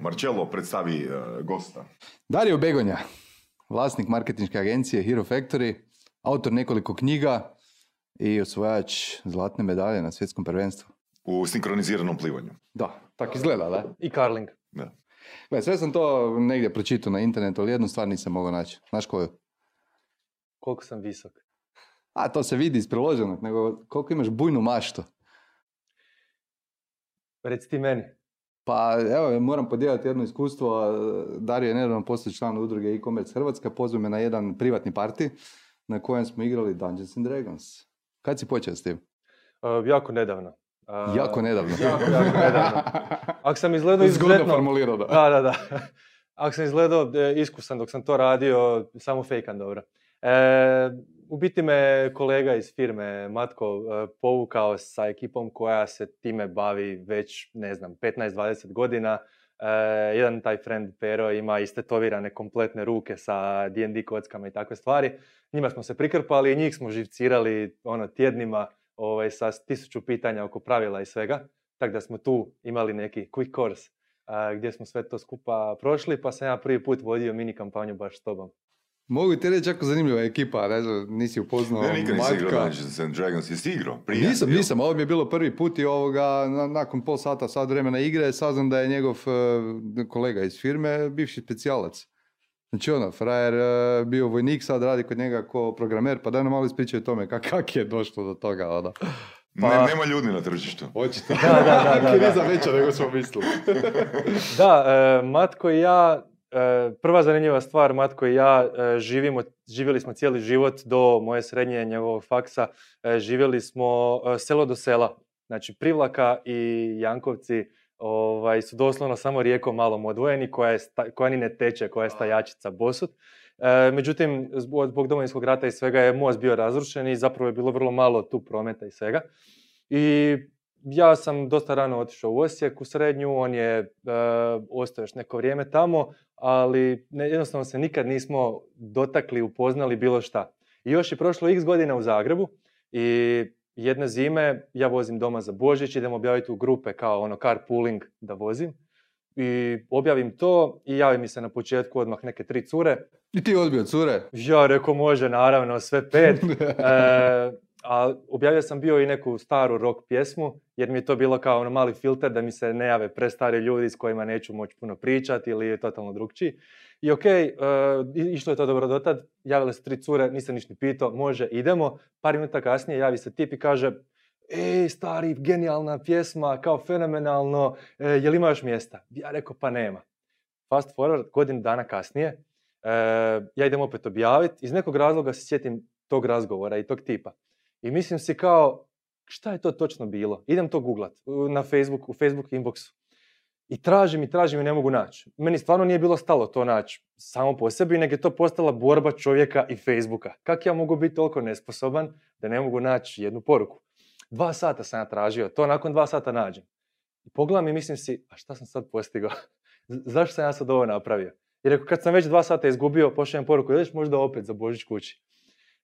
Marcello predstavi e, gosta. Dario Begonja, vlasnik marketinške agencije Hero Factory, autor nekoliko knjiga i osvojač zlatne medalje na svjetskom prvenstvu. U sinkroniziranom plivanju. Da, tako izgleda, da? I Carling. Da. Gle, sve sam to negdje pročitao na internetu, ali jednu stvar nisam mogao naći. Znaš koju? Koliko sam visok. A, to se vidi iz priloženog, nego koliko imaš bujnu maštu. Reci ti meni. Pa evo, moram podijeliti jedno iskustvo. Dario je nedavno postao član udruge e-commerce Hrvatska, pozvao me na jedan privatni parti na kojem smo igrali Dungeons and Dragons. Kad si počeo s tim? Uh, jako nedavno. Uh, Jako nedavno. Jako, jako nedavno. Ako sam izgledao izuzetno... formulirao, da. Da, da, da. Ako sam izgledao e, iskusan dok sam to radio, samo fejkan dobro. E, u biti me kolega iz firme Matko e, povukao sa ekipom koja se time bavi već, ne znam, 15-20 godina. E, jedan taj friend Pero ima istetovirane kompletne ruke sa D&D kockama i takve stvari. Njima smo se prikrpali i njih smo živcirali ono, tjednima ovaj, sa tisuću pitanja oko pravila i svega. Tako da smo tu imali neki quick course a, gdje smo sve to skupa prošli, pa sam ja prvi put vodio mini kampanju baš s tobom. Mogu ti reći jako zanimljiva ekipa, ne znam, nisi upoznao Ne, nikad nisi igrao. Dungeons and Dragons, jesi igrao? Prije? Nisam, Jel? nisam, ovo mi je bilo prvi put i ovoga, na- nakon pol sata, sat vremena igre, saznam da je njegov e, kolega iz firme bivši specijalac. Znači ono, frajer e, bio vojnik, sad radi kod njega ko programer, pa daj nam malo ispričaj o tome kak, kak je došlo do toga, ono. Ne, Pa- nema ljudi na tržištu. Očito. Da, da, da, da, da. veća nego smo mislili. Da, e, Matko i ja, prva zanimljiva stvar, Matko i ja e, živimo, živjeli smo cijeli život do moje srednje njegovog faksa, e, živjeli smo e, selo do sela. Znači Privlaka i Jankovci ovaj, su doslovno samo rijekom malom odvojeni koja, je sta- koja ni ne teče, koja je stajačica Bosut. E, međutim, zbog, zbog domovinskog rata i svega je most bio razrušen i zapravo je bilo vrlo malo tu prometa i svega. I ja sam dosta rano otišao u Osijek u srednju, on je e, ostao još neko vrijeme tamo, ali ne, jednostavno se nikad nismo dotakli, upoznali bilo šta. I još je prošlo x godina u Zagrebu i jedne zime ja vozim doma za Božić, idem objaviti u grupe kao ono carpooling da vozim. I objavim to i javi mi se na početku odmah neke tri cure. I ti odbio cure? Ja rekao može, naravno, sve pet. E, a objavio sam bio i neku staru rock pjesmu, jer mi je to bilo kao ono mali filter da mi se ne jave prestari ljudi s kojima neću moći puno pričati ili je totalno drugčiji. I ok, išlo je to dobro dotad, javile se tri cure, nisam ništa ni pitao, može, idemo. Par minuta kasnije javi se tip i kaže, ej, stari, genijalna pjesma, kao fenomenalno, e, jel ima još mjesta? Ja rekao, pa nema. Fast forward, godinu dana kasnije, e, ja idem opet objaviti, iz nekog razloga se sjetim tog razgovora i tog tipa. I mislim si kao, šta je to točno bilo? Idem to googlat na Facebook, u Facebook inboxu. I tražim i tražim i ne mogu naći. Meni stvarno nije bilo stalo to naći samo po sebi, nego je to postala borba čovjeka i Facebooka. Kako ja mogu biti toliko nesposoban da ne mogu naći jednu poruku? Dva sata sam ja tražio, to nakon dva sata nađem. I pogledam i mislim si, a šta sam sad postigao? Zašto sam ja sad ovo napravio? Rekao, kad sam već dva sata izgubio, pošaljem poruku, ideš možda opet za Božić kući.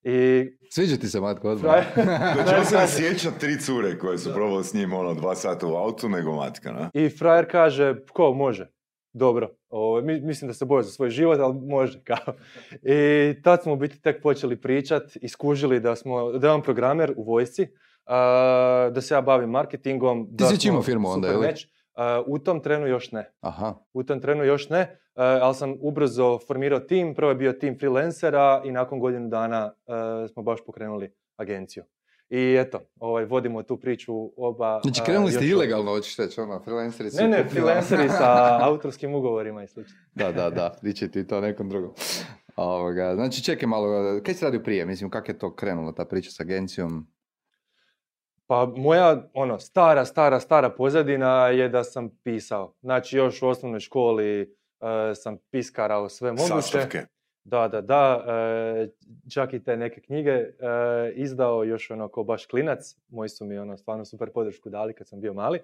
I Sviđa ti se, Matko, odmah. Znači, on se sjeća tri cure koje su probali s njim ono dva sata u autu, nego matka, na? I frajer kaže, ko može? Dobro, o, mi- mislim da se boje za svoj život, ali može, kao. I tad smo u biti tek počeli pričat i skužili da smo, da je on programer u vojsci, a, da se ja bavim marketingom. da si imao firmu onda, super je li? match. A, u tom trenu još ne. Aha. U tom trenu još ne, ali sam ubrzo formirao tim. Prvo je bio tim freelancera i nakon godinu dana a, smo baš pokrenuli agenciju. I eto, ovaj, vodimo tu priču oba. Znači, a, krenuli ste ilegalno, hoćeš reći, ono, freelanceri su Ne, ne, freelanceri sa autorskim ugovorima i slično. Da, da, da, dići ti to nekom drugom. Ovoga, znači, čekaj malo, kaj si radio prije? Mislim, kako je to krenulo, ta priča s agencijom? Pa moja, ono, stara, stara, stara pozadina je da sam pisao. Znači, još u osnovnoj školi sam piskarao sve moguće. Sastavke. Da, da, da. e, čak i te neke knjige e, izdao još ono ko baš klinac. Moji su mi ono stvarno super podršku dali kad sam bio mali.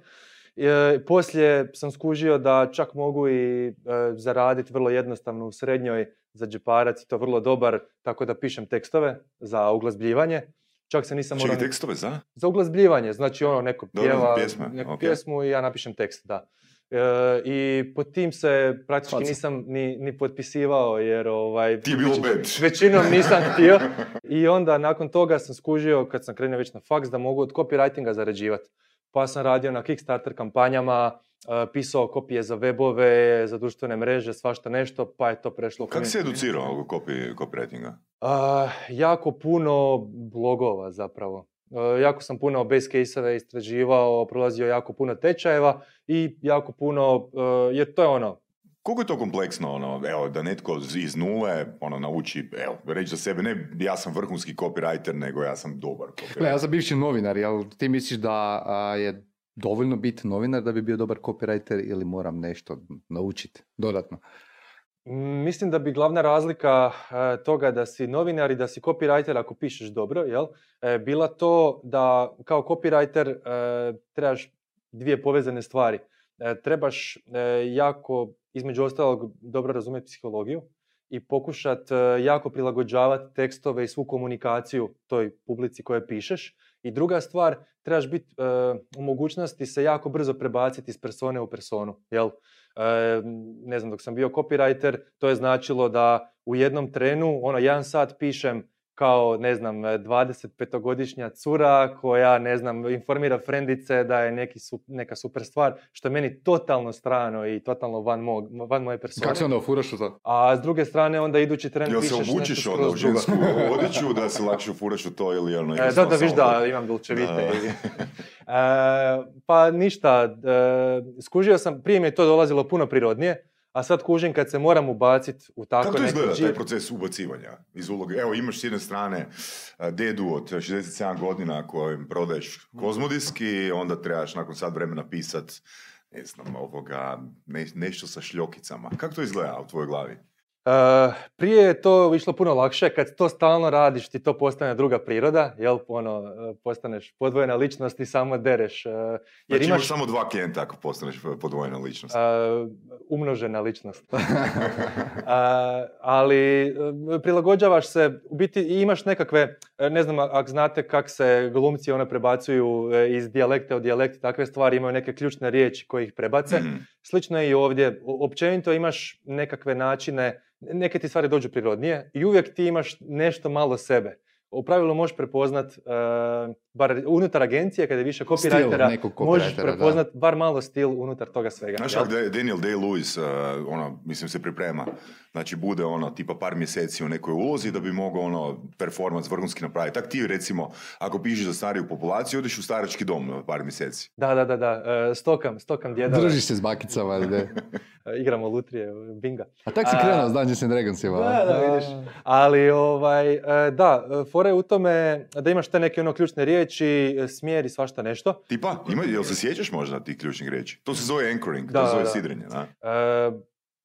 E, poslije sam skužio da čak mogu i e, zaraditi vrlo jednostavno u srednjoj za džeparac i to vrlo dobar, tako da pišem tekstove za uglazbljivanje. Čak se nisam morao... Tekstove za? Za uglazbljivanje, znači ono neko pjeva pjesme, neku pjesmu i ja napišem tekst, da. E, I pod tim se praktički Faca. nisam ni, ni potpisivao jer ovaj, Ti je bilo već- većinom nisam htio. I onda nakon toga sam skužio kad sam krenuo već na faks da mogu od copywritinga zarađivati. Pa sam radio na Kickstarter kampanjama, e, pisao kopije za webove, za društvene mreže, svašta nešto, pa je to prešlo Kako se educirao oko copy, copywritinga? A, jako puno blogova zapravo. E, jako sam puno base case-eve istraživao, prolazio jako puno tečajeva i jako puno, e, jer to je ono, Koliko je to kompleksno, ono, evo, da netko iz nule, ono, nauči, evo, reći za sebe, ne ja sam vrhunski copywriter, nego ja sam dobar copywriter. Gle, ja sam bivši novinar, jel ti misliš da a, je dovoljno biti novinar da bi bio dobar copywriter ili moram nešto naučiti dodatno? Mm, Mislim da bi glavna razlika e, toga da si novinar i da si copywriter ako pišeš dobro, jel? e, bila to da kao copywriter e, trebaš dvije povezane stvari. Trebaš jako, između ostalog, dobro razumjeti psihologiju i pokušat jako prilagođavati tekstove i svu komunikaciju toj publici koje pišeš. I druga stvar, trebaš biti u mogućnosti se jako brzo prebaciti iz persone u personu, jel? Ne znam, dok sam bio copywriter, to je značilo da u jednom trenu, ono, jedan sat pišem kao, ne znam, 25-godišnja cura koja, ne znam, informira frendice da je neki su, neka super stvar, što je meni totalno strano i totalno van, mog, van moje persone. Kako se onda ofuraš u to? A s druge strane, onda idući tren Jel se obučiš onda u žensku odjeću da se lakše ufuraš u to ili ono... E, da, da, viš da, imam dolčevite. Da. i- E, pa ništa, e, skužio sam, prije mi je to dolazilo puno prirodnije, a sad kužim kad se moram ubaciti u tako Kako to izgleda taj proces ubacivanja iz uloge? Evo imaš s jedne strane a, dedu od 67 godina kojem prodaješ kozmodiski, onda trebaš nakon sat vremena pisat ne znam, ovoga, ne- nešto sa šljokicama. Kako to izgleda u tvojoj glavi? E, prije je to išlo puno lakše, kad to stalno radiš ti to postane druga priroda, jel, ono, e, postaneš podvojena ličnost i samo dereš. e, jer Znači imaš imaš samo dva klijenta ako postaneš podvojena ličnost. umnožena ličnost. Ali prilagođavaš se, u biti imaš nekakve, ne znam ako znate kak se glumci one prebacuju iz dijalekta u dijalekt, takve stvari imaju neke ključne riječi koje ih prebace. Mhm. Slično je i ovdje. Općenito imaš nekakve načine, neke ti stvari dođu prirodnije i uvijek ti imaš nešto malo sebe. U pravilu možeš prepoznat, e, bar unutar agencije, kada je više copywritera, možeš da. prepoznat bar malo stil unutar toga svega. Znaš kako da- Daniel Day-Lewis, uh, ono, mislim, se priprema. Znači, bude ono, tipa par mjeseci u nekoj ulozi da bi mogao ono, performans vrhunski napraviti. Tak ti, recimo, ako pišeš za stariju populaciju, odeš u starački dom na par mjeseci. Da, da, da, da. e, stokam, stokam djedove. Družiš se s bakicama? E, Igramo lutrije, binga. A tak si krenuo s Dungeons and Dragonsima. Da, da, vidiš. Ali, ovaj, e, da, e, fora je u tome da imaš te neke ono ključne riječi, e, smjer i svašta nešto. Tipa, ima, jel se sjećaš možda tih ključnih riječi? To se zove anchoring, Da, to se zove da. sidrenje, da? E,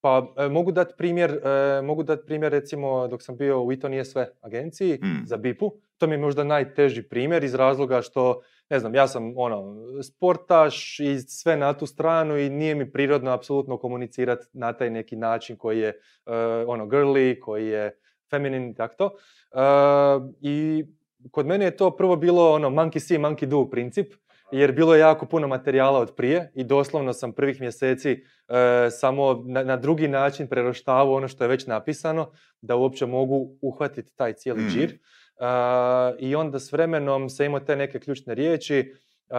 pa e, mogu dati primjer, e, mogu dati primjer recimo dok sam bio u I to nije sve agenciji Mm. za BIP-u. To mi je možda najteži primjer iz razloga što, ne znam, ja sam ono, sportaš i sve na tu stranu i nije mi prirodno apsolutno komunicirati na taj neki način koji je e, ono girly, koji je feminin i tako to. E, I kod mene je to prvo bilo ono monkey see, monkey do princip, jer bilo je jako puno materijala od prije i doslovno sam prvih mjeseci e, samo na, na drugi način preroštavao ono što je već napisano, da uopće mogu uhvatiti taj cijeli Mhm. džir. I onda s vremenom se imao te neke ključne riječi. e,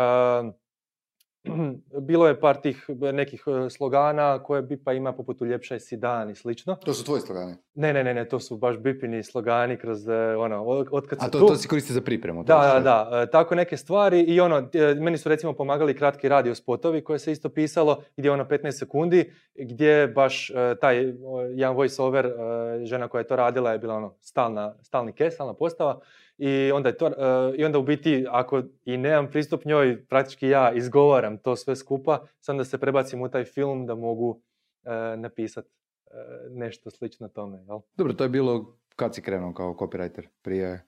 bilo je par tih nekih e, slogana koje Bipa ima poput uljepšaj si dan i slično. To su tvoji slogani. Ne, ne, ne, ne, to su baš Bipini slogani kroz e, ono, od, kad A to, tu. to si koristi za pripremu. Da, da, da, e, tako neke stvari i ono, e, meni su recimo pomagali kratki radio spotovi koje se isto pisalo, gdje je ono 15 sekundi, gdje baš e, taj e, jedan voice over, e, žena koja je to radila je bila ono stalna, stalni kes, stalna postava i onda je to, e, i onda u biti ako i nemam pristup njoj, praktički ja izgovaram to sve skupa, sam da se prebacim u taj film da mogu e, napisati nešto slično tome, jel? Dobro, to je bilo kad si krenuo kao copywriter? Prije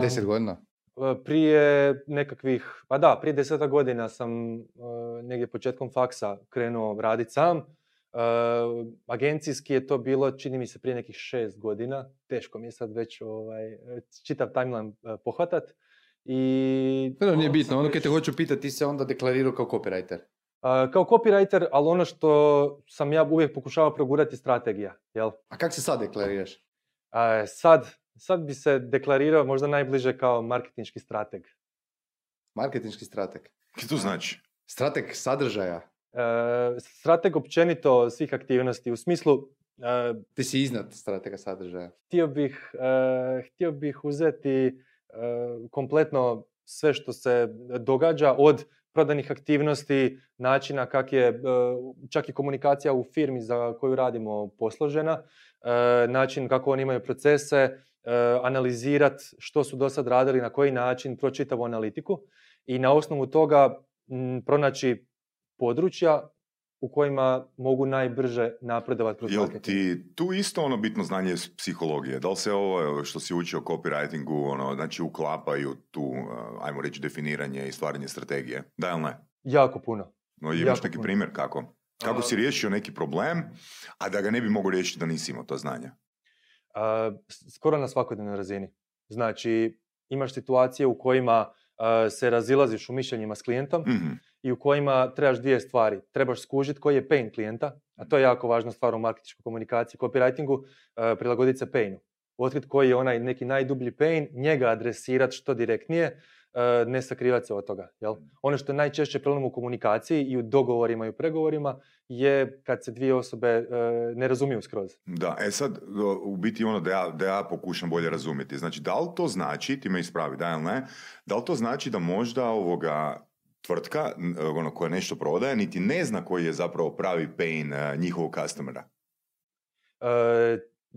deset godina? E, Prije nekakvih, pa da, prije deseta godina sam e, negdje početkom faksa krenuo raditi sam. Agencijski je to bilo, čini mi se, prije nekih šest godina. Teško mi je sad već ovaj, čitav timeline pohvatat. I... No, nije bitno, ono kad te hoću pitati, ti se onda deklarirao kao copywriter. kao copywriter, ali ono što sam ja uvijek pokušavao progurati strategija. Jel? A kak se sad deklariraš? sad, sad bi se deklarirao možda najbliže kao marketinški strateg. Marketinški strateg? Što to znači? Strateg sadržaja? E, strateg općenito svih aktivnosti, u smislu... E, Ti si iznad stratega sadržaja. Htio bih, e, htio bih uzeti kompletno sve što se događa od prodanih aktivnosti, načina kak je čak i komunikacija u firmi za koju radimo posložena, način kako oni imaju procese, analizirati što su do sad radili, na koji način, pročitavu analitiku i na osnovu toga pronaći područja u kojima mogu najbrže napredovati kroz Jel ti tu isto ono bitno znanje psihologije? Da li se ovo što si učio copywritingu, ono, znači uklapaju tu, uh, ajmo reći, definiranje i stvaranje strategije? Da ili ne? Jako puno. No, imaš neki primjer kako? Kako si riješio neki problem, a da ga ne bi mogao riješiti da nisi imao to znanje? skoro na svakodnevnoj razini. Znači, imaš situacije u kojima se razilaziš u mišljenjima s klijentom mhm. i u kojima trebaš dvije stvari. Trebaš skužiti koji je pain klijenta, a to je jako važna stvar u marketičkoj komunikaciji, copywritingu, prilagoditi se painu. Otkriti koji je onaj neki najdublji pain, njega adresirati što direktnije, E, ne sakrivati se od toga. Jel? Ono što je najčešće problem u komunikaciji i u dogovorima i u pregovorima je kad se dvije osobe e, ne razumiju skroz. Da, e sad, u biti ono da ja, da ja pokušam bolje razumjeti. Znači, da li to znači, ti me ispravi, da ili ne, da li to znači da možda ovoga tvrtka ono, koja nešto prodaje, niti ne zna koji je zapravo pravi pain e, njihovog customera?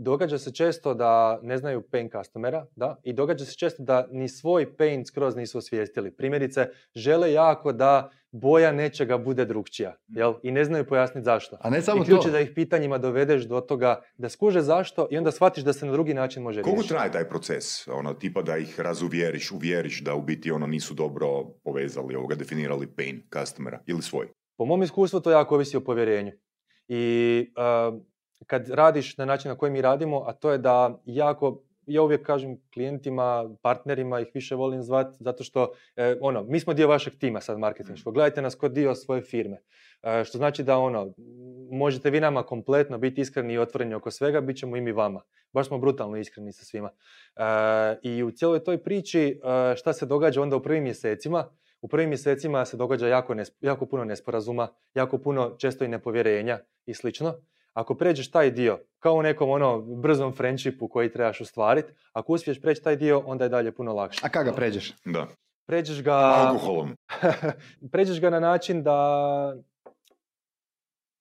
Događa se često da ne znaju pain customera, da, i događa se često da ni svoj pain skroz nisu osvijestili. Primjerice, žele jako da boja nečega bude drugčija, jel? I ne znaju pojasniti zašto. A ne samo I ključ je da ih pitanjima dovedeš do toga da skuže zašto i onda shvatiš da se na drugi način može riješiti. Koliko traje taj proces? Ono, tipa da ih razuvjeriš, uvjeriš da u biti ono nisu dobro povezali, ovoga, definirali pain customera ili svoj? Po mom iskustvu to jako ovisi o povjerenju. I kad radiš na način na koji mi radimo, a to je da jako ja uvijek kažem klijentima, partnerima, ih više volim zvati, zato što, e, ono, mi smo dio vašeg tima sad marketinškog, gledajte nas kao dio svoje firme. E, što znači da, ono, možete vi nama kompletno biti iskreni i otvoreni oko svega, bit ćemo i mi vama. Baš smo brutalno iskreni sa svima. E, I u cijeloj toj priči, šta se događa onda u prvim mjesecima, u prvim mjesecima se događa jako, jako puno nesporazuma, jako puno često i nepovjerenja i slično. Ako pređeš taj dio, kao u nekom ono brzom friendshipu koji trebaš ostvariti, ako uspiješ preći taj dio, onda je dalje puno lakše. A kada ga pređeš? Da. Pređeš ga... Alkoholom. pređeš ga na način da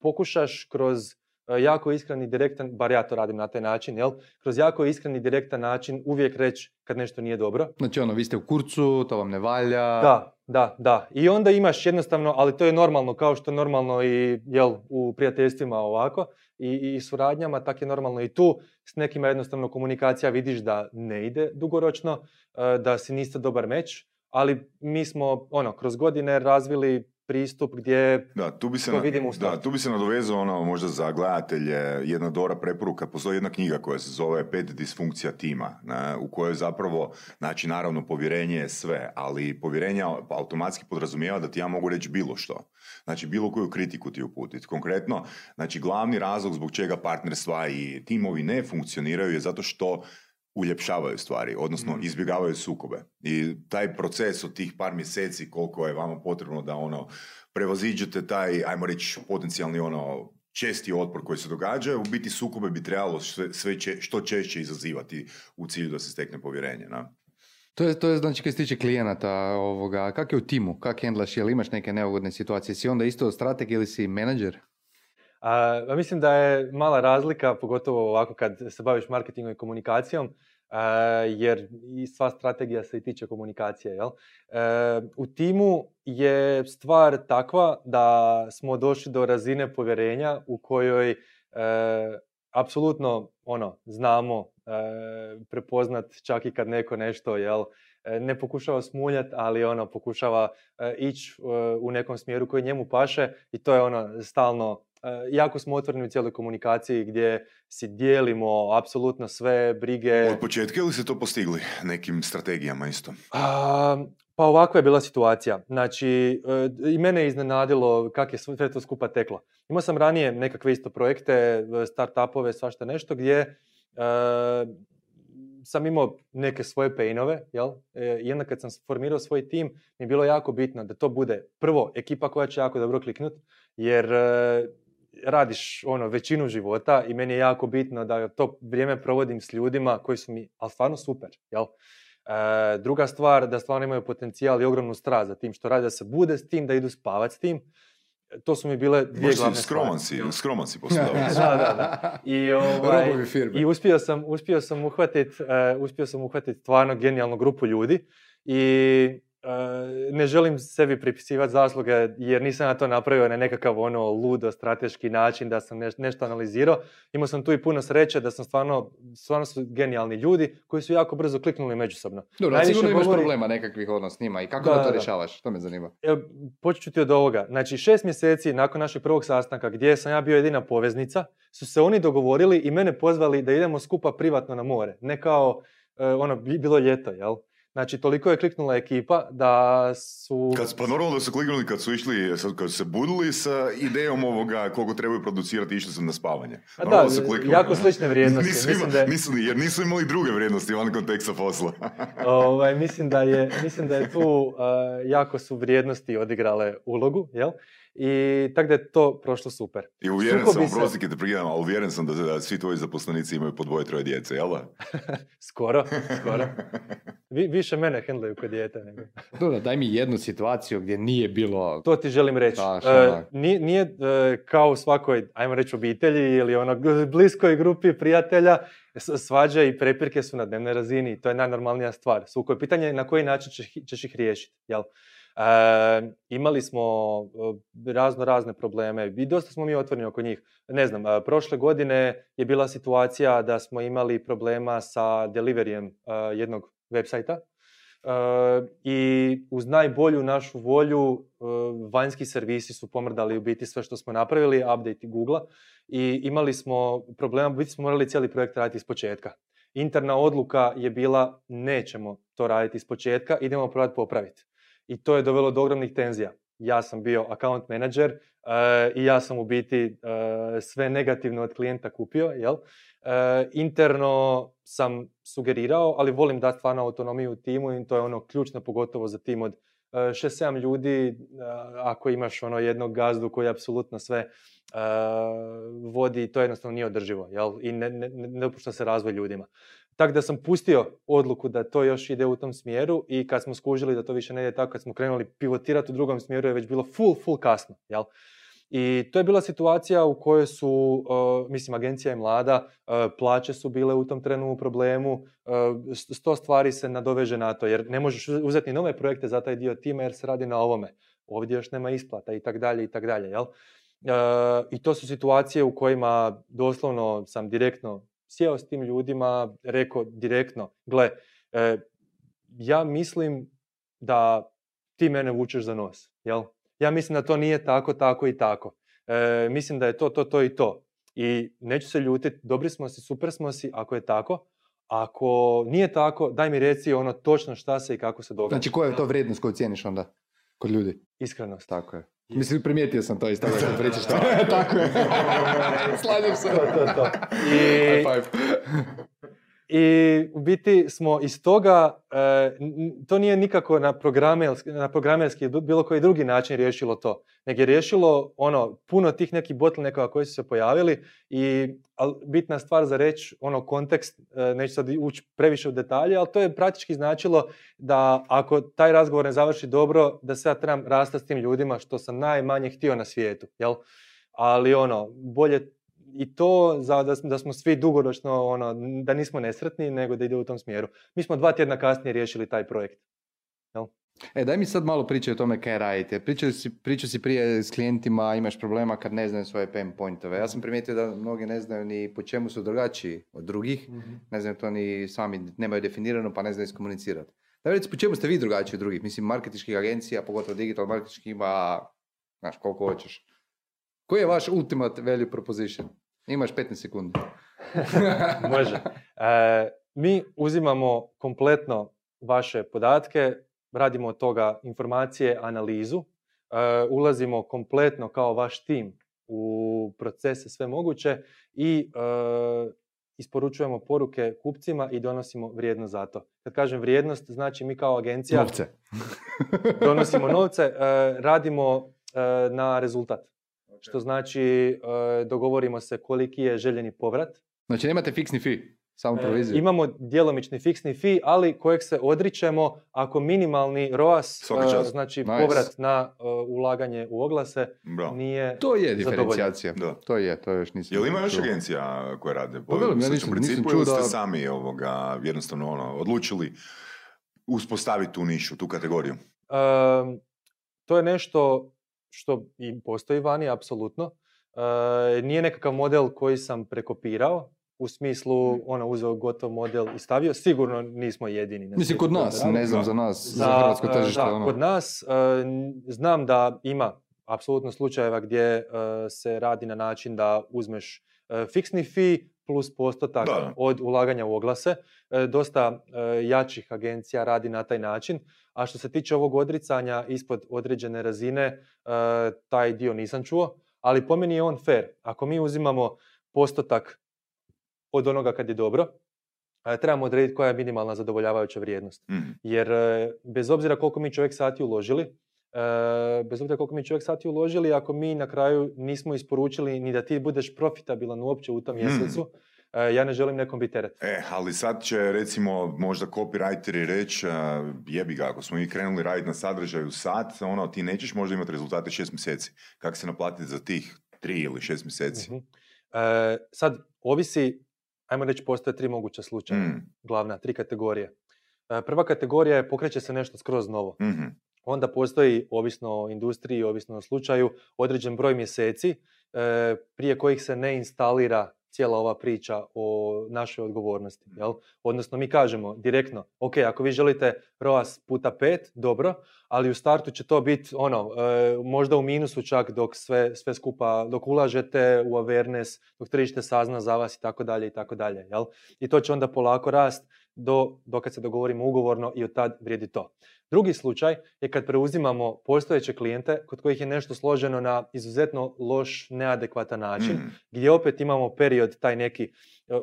pokušaš kroz e, jako iskreni direktan, bar ja to radim na taj način, jel? Kroz jako iskreni direktan način uvijek reći kad nešto nije dobro. Znači ono, vi ste u kurcu, to vam ne valja. Da, da, da. I onda imaš jednostavno, ali to je normalno, kao što je normalno i jel, u prijateljstvima ovako i, i suradnjama, tako je normalno i tu. S nekima jednostavno komunikacija vidiš da ne ide dugoročno, e, da si niste dobar meč, ali mi smo ono, kroz godine razvili pristup gdje da, tu bi se to vidimo Da, tu bi se nadovezao ono možda za gledatelje jedna dobra preporuka. Postoji jedna knjiga koja se zove Pet disfunkcija tima, ne, u kojoj zapravo, znači naravno povjerenje je sve, ali povjerenje automatski podrazumijeva da ti ja mogu reći bilo što. Znači bilo koju kritiku ti uputiti. Konkretno, znači glavni razlog zbog čega partnerstva i timovi ne funkcioniraju je zato što uljepšavaju stvari, odnosno mm. izbjegavaju sukobe. I taj proces od tih par mjeseci koliko je vama potrebno da ono prevoziđete taj, ajmo reći, potencijalni ono česti otpor koji se događa, u biti sukobe bi trebalo sve, sve što češće izazivati u cilju da se stekne povjerenje. Na? To je, to je znači kad se tiče klijenata, ovoga, kak je u timu, kak handlaš, jel imaš neke neugodne situacije, si onda isto strateg ili si menadžer? A, mislim da je mala razlika, pogotovo ovako kad se baviš marketingom i komunikacijom, jer i sva strategija se i tiče komunikacije. Jel? E, u timu je stvar takva da smo došli do razine povjerenja u kojoj e, apsolutno ono, znamo prepoznat čak i kad neko nešto jel, ne pokušava smuljati, ali ono pokušava ići u nekom smjeru koji njemu paše i to je ono stalno jako smo otvoreni u cijeloj komunikaciji gdje si dijelimo apsolutno sve brige. Od početka ili se to postigli nekim strategijama isto? pa ovakva je bila situacija. Znači, i mene je iznenadilo kako je sve to skupa teklo. Imao sam ranije nekakve isto projekte, start-upove, svašta nešto, gdje sam imao neke svoje painove, jel? I onda kad sam formirao svoj tim, mi je bilo jako bitno da to bude prvo ekipa koja će jako dobro kliknut, jer radiš ono većinu života i meni je jako bitno da to vrijeme provodim s ljudima koji su mi, ali stvarno super, jel? E, druga stvar, da stvarno imaju potencijal i ogromnu strast za tim što radi, da se bude s tim, da idu spavat s tim to su mi bile dvije glavne skroman si, skroman si da, da, da. I, ovaj, i uspio sam, uspio sam uhvatiti uh, uspio sam uhvatiti stvarno genijalnu grupu ljudi i ne želim sebi pripisivati zasluge jer nisam ja to napravio na nekakav ono ludo strateški način da sam nešto analizirao. Imao sam tu i puno sreće da sam stvarno, stvarno su genijalni ljudi koji su jako brzo kliknuli međusobno. Dobro, Najviše sigurno imaš problema nekakvih ono s njima i kako da, to rješavaš? To me zanima. počet ću ti od ovoga. Znači šest mjeseci nakon našeg prvog sastanka gdje sam ja bio jedina poveznica su se oni dogovorili i mene pozvali da idemo skupa privatno na more. Ne kao eh, ono, bilo ljeto, jel? Znači, toliko je kliknula ekipa da su... Kad, pa normalno da su kliknuli kad su išli, kad su se budili sa idejom ovoga koliko trebaju producirati, išli su na spavanje. A da, su kliknuli, jako slične vrijednosti. Nisu, mislim da nisu, jer nisu imali druge vrijednosti van konteksta posla. ovaj, mislim, da je, mislim da je tu uh, jako su vrijednosti odigrale ulogu, jel? I tako da je to prošlo super. I uvjeren Sukobi sam, se... te prijemam, ali uvjeren sam da, da svi tvoji zaposlenici imaju po dvoje, troje djece, jel da? skoro, skoro. Vi, više mene hendlaju kod djete. Nego. Dobro, daj mi jednu situaciju gdje nije bilo... To ti želim reći. uh, nije, nije uh, kao u svakoj, ajmo reći, obitelji ili ono bliskoj grupi prijatelja, svađa i prepirke su na dnevnoj razini. To je najnormalnija stvar. Suko je pitanje na koji način ćeš, ćeš ih riješiti. Jel? E, imali smo e, razno razne probleme i dosta smo mi otvoreni oko njih. Ne znam, e, prošle godine je bila situacija da smo imali problema sa deliverijem e, jednog websajta i uz najbolju našu volju vanjski servisi su pomrdali u biti sve što smo napravili, update Google i imali smo problema, biti smo morali cijeli projekt raditi iz početka. Interna odluka je bila nećemo to raditi iz početka, idemo probati popraviti i to je dovelo do ogromnih tenzija. Ja sam bio account manager uh, i ja sam u biti uh, sve negativno od klijenta kupio, jel? Uh, interno sam sugerirao, ali volim dati stvarno autonomiju timu i to je ono ključno pogotovo za tim od 6-7 ljudi, ako imaš ono jednog gazdu koji apsolutno sve vodi, to jednostavno nije održivo, jel? I ne, ne, ne dopušta se razvoj ljudima. Tako da sam pustio odluku da to još ide u tom smjeru i kad smo skužili da to više ne ide tako, kad smo krenuli pivotirati u drugom smjeru je već bilo full, full kasno. Jel? I to je bila situacija u kojoj su, uh, mislim, agencija je mlada, uh, plaće su bile u tom trenu u problemu, uh, sto stvari se nadoveže na to, jer ne možeš uzeti nove projekte za taj dio tima jer se radi na ovome. Ovdje još nema isplata i tak dalje i tak dalje, jel? I to su situacije u kojima doslovno sam direktno sjeo s tim ljudima, rekao direktno, gle, e, ja mislim da ti mene vučeš za nos, jel? Ja mislim da to nije tako, tako i tako. E, mislim da je to, to, to i to. I neću se ljutiti, dobri smo si, super smo si, ako je tako. Ako nije tako, daj mi reci ono točno šta se i kako se događa. Znači koja je to vrijednost koju cijeniš onda kod ljudi? Iskrenost. Tako je. Mislim, primijetio sam to iz toga što pričaš. Tako je. Slažem se. To, to, to. I, i u biti smo iz toga, e, to nije nikako na programerski, na programerski bilo koji drugi način riješilo to, nego je riješilo ono, puno tih nekih bottleneckova koji su se pojavili i bitna stvar za reći, ono kontekst, e, neću sad ući previše u detalje, ali to je praktički značilo da ako taj razgovor ne završi dobro, da se ja trebam rastati s tim ljudima što sam najmanje htio na svijetu, jel? Ali ono, bolje i to za, da, da smo svi dugoročno, ono, da nismo nesretni, nego da ide u tom smjeru. Mi smo dva tjedna kasnije riješili taj projekt. Jel? E, daj mi sad malo priče o tome kaj radite. Pričao si, pričao si prije s klijentima, imaš problema kad ne znaju svoje pain pointove. Ja sam primijetio da mnogi ne znaju ni po čemu su drugačiji od drugih. mm Ne znaju to ni sami, nemaju definirano pa ne znaju iskomunicirati. Da recimo, po čemu ste vi drugačiji od drugih? Mislim, marketičkih agencija, pogotovo digital marketičkih ima, znaš, koliko hoćeš Koji je vaš ultimate value proposition? Imaš 15 sekundi. Može. E, mi uzimamo kompletno vaše podatke, radimo od toga informacije, analizu, e, ulazimo kompletno kao vaš tim u procese sve moguće i e, isporučujemo poruke kupcima i donosimo vrijednost za to. Kad kažem vrijednost, znači mi kao agencija Novce. donosimo novce, e, radimo e, na rezultat. Što znači e, dogovorimo se koliki je željeni povrat. Znači nemate fiksni fee, samo E, proviziju. Imamo djelomični fiksni fee, ali kojeg se odričemo ako minimalni ROAS, e, znači Nice. povrat na e, ulaganje u oglase, nije To je diferencijacija. Da. To je, to još nisam Jel ima još agencija koje rade? Velim, ja nisam- principu nisam ste da- sami ovoga, jednostavno ono, odlučili uspostaviti tu nišu, tu kategoriju? To je nešto što i postoji vani, apsolutno. E, nije nekakav model koji sam prekopirao, u smislu ono uzeo gotov model i stavio. Sigurno nismo jedini. na Mislim, kod nas, ne znam za nas, za, hrvatsko e, tržište. da, ono. kod nas e, znam da ima apsolutno slučajeva gdje e, se radi na način da uzmeš e, fiksni fee plus postotak Da, od ulaganja u oglase. E, dosta e, jačih agencija radi na taj način. A što se tiče ovog odricanja ispod određene razine, e, taj dio nisam čuo, ali po meni je on fair. Ako mi uzimamo postotak od onoga kad je dobro, trebamo odrediti koja je minimalna zadovoljavajuća vrijednost. Mhm. Jer bez obzira koliko mi čovjek sati uložili, e, bez obzira koliko mi čovjek sati uložili, ako mi na kraju nismo isporučili ni da ti budeš profitabilan uopće u tom Hmm. mjesecu, e, ja ne želim nekom biti teret. E, ali sad će recimo možda copywriteri reći uh, jebi ga, ako smo mi krenuli raditi na sadržaju sat, ono, ti nećeš možda imati rezultate šest mjeseci. Kako se naplatiti za tih tri ili šest mjeseci? Mhm. E, sad, ovisi, ajmo reći, postoje tri moguća slučaja, Mm. glavna, tri kategorije. Prva kategorija je pokreće se nešto skroz novo. Mhm. Onda postoji, ovisno o industriji, ovisno o slučaju, određen broj mjeseci e, prije kojih se ne instalira cijela ova priča o našoj odgovornosti. Jel? Odnosno mi kažemo direktno, ok, ako vi želite ROAS puta pet, dobro, ali u startu će to biti ono, e, možda u minusu čak dok sve, sve skupa, dok ulažete u awareness, dok tržište sazna za vas i tako dalje i tako dalje. I to će onda polako rast do, do kad se dogovorimo ugovorno i od tad vrijedi to. Drugi slučaj je kad preuzimamo postojeće klijente kod kojih je nešto složeno na izuzetno loš, neadekvatan način, Mhm. gdje opet imamo period taj neki e,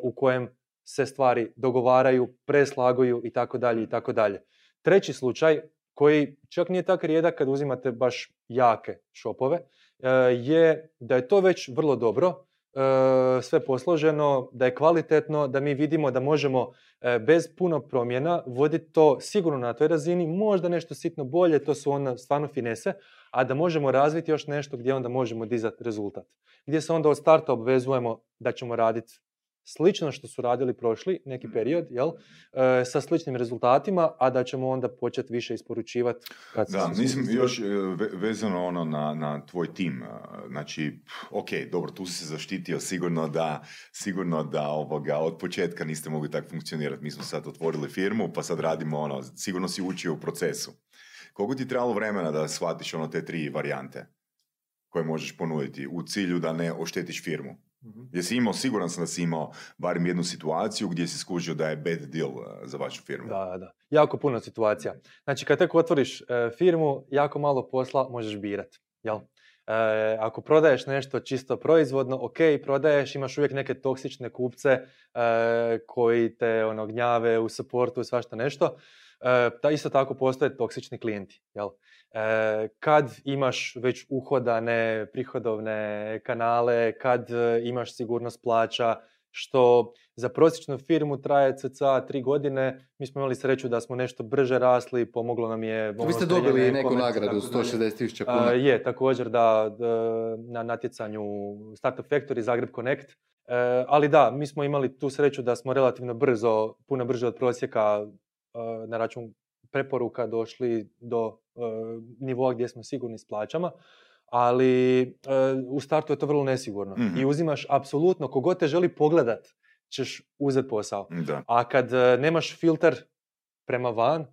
u kojem se stvari dogovaraju, preslaguju i tako dalje i tako dalje. Treći slučaj koji čak nije tako rijedak kad uzimate baš jake šopove, e, je da je to već vrlo dobro, sve posloženo, da je kvalitetno, da mi vidimo da možemo e, bez puno promjena voditi to sigurno na toj razini, možda nešto sitno bolje, to su onda stvarno finese, a da možemo razviti još nešto gdje onda možemo dizati rezultat. Gdje se onda od starta obvezujemo da ćemo raditi slično što su radili prošli neki period, jel? E, sa sličnim rezultatima, a da ćemo onda početi više isporučivati. Kad se Da, sve mislim još e, ve- vezano ono na, na tvoj tim. e, Znači, ok, dobro, tu si se zaštitio sigurno da, sigurno da ovoga, od početka niste mogli tako funkcionirati. Mi smo sad otvorili firmu, pa sad radimo ono, sigurno si učio u procesu. Koliko ti trebalo vremena da shvatiš ono te tri varijante koje možeš ponuditi u cilju da ne oštetiš firmu? Jesi imao, siguran sam da si imao barem jednu situaciju gdje si skužio da je bad deal e, za vašu firmu. Da, da. Jako puno situacija. Znači, kad tek otvoriš e, firmu, jako malo posla možeš birat. Jel? E, ako prodaješ nešto čisto proizvodno, ok, prodaješ, imaš uvijek neke toksične kupce e, koji te ono, gnjave u supportu i svašta nešto. E, ta isto tako postoje toksični klijenti. Jel? E, kad imaš već uhodane prihodovne kanale, kad e, imaš sigurnost plaća, što za prosječnu firmu traje cca tri godine. Mi smo imali sreću da smo nešto brže rasli, pomoglo nam je... Vi ste dobili neku nagradu, tako dalje. 160 tisuća A, kuna. je, također da, na natjecanju Startup Factory Zagreb Connect. Ali da, mi smo imali tu sreću da smo relativno brzo, puno brže od prosjeka na račun preporuka došli do e, nivoa gdje smo sigurni s plaćama. Ali e, u startu je to vrlo nesigurno. Mhm. I uzimaš apsolutno, kogod te želi pogledat, ćeš uzeti posao. Da. A kad e, nemaš filter prema van,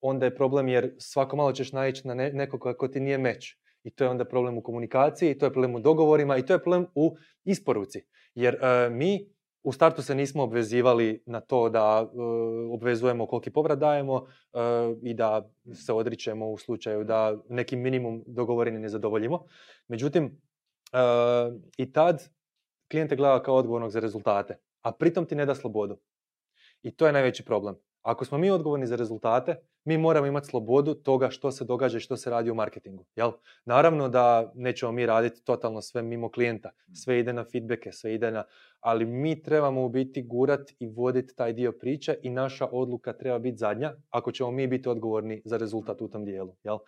onda je problem jer svako malo ćeš naići na ne, nekoga ko ti nije meč. I to je onda problem u komunikaciji, to je problem u dogovorima i to je problem u isporuci. Jer e, mi u startu se nismo obvezivali na to da e, obvezujemo koliki povrat dajemo e, i da se odričemo u slučaju da neki minimum dogovoreni ne zadovoljimo. Međutim, i tad klijente gleda kao odgovornog za rezultate, a pritom ti ne da slobodu. I to je najveći problem. Ako smo mi odgovorni za rezultate, mi moramo imati slobodu toga što se događa i što se radi u marketingu. Jel? Naravno da nećemo mi raditi totalno sve mimo klijenta, sve ide na feedbacke, sve ide na... Ali mi trebamo u biti gurat i voditi taj dio priče i naša odluka treba biti zadnja ako ćemo mi biti odgovorni za rezultat u tom dijelu. Jel?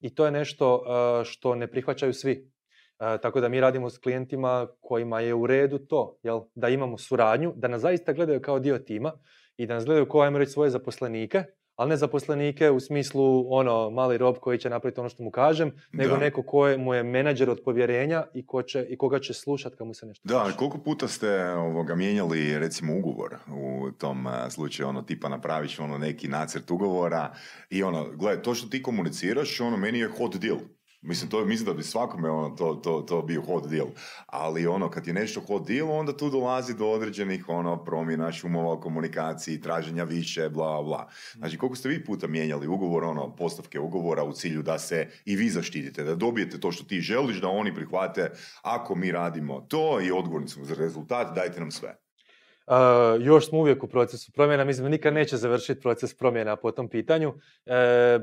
I to je nešto uh, što ne prihvaćaju svi. Uh, tako da mi radimo s klijentima kojima je u redu to, jel? da imamo suradnju, da nas zaista gledaju kao dio tima i da nas gledaju kao, ajmo reći, svoje zaposlenike, ali ne zaposlenike u smislu ono mali rob koji će napraviti ono što mu kažem, nego neko ko mu je menadžer od povjerenja i, ko će, i koga će slušati kad mu se nešto Da, koliko puta ste ovoga, mijenjali recimo ugovor u tom slučaju, ono tipa napraviš ono neki nacrt ugovora i ono, gledaj, to što ti komuniciraš, ono meni je hot deal. Mislim, to, mislim da bi svakome ono, to, to, to bio hot deal. Ali ono, kad je nešto hot deal, onda tu dolazi do određenih ono, promjena, šumova, komunikaciji, traženja više, bla, bla. Znači, koliko ste vi puta mijenjali ugovor, ono, postavke ugovora u cilju da se i vi zaštitite, da dobijete to što ti želiš, da oni prihvate, ako mi radimo to i odgovorni smo za rezultat, dajte nam sve. Uh, još smo uvijek u procesu promjena, mislim nikad neće završiti proces promjena po tom pitanju. E,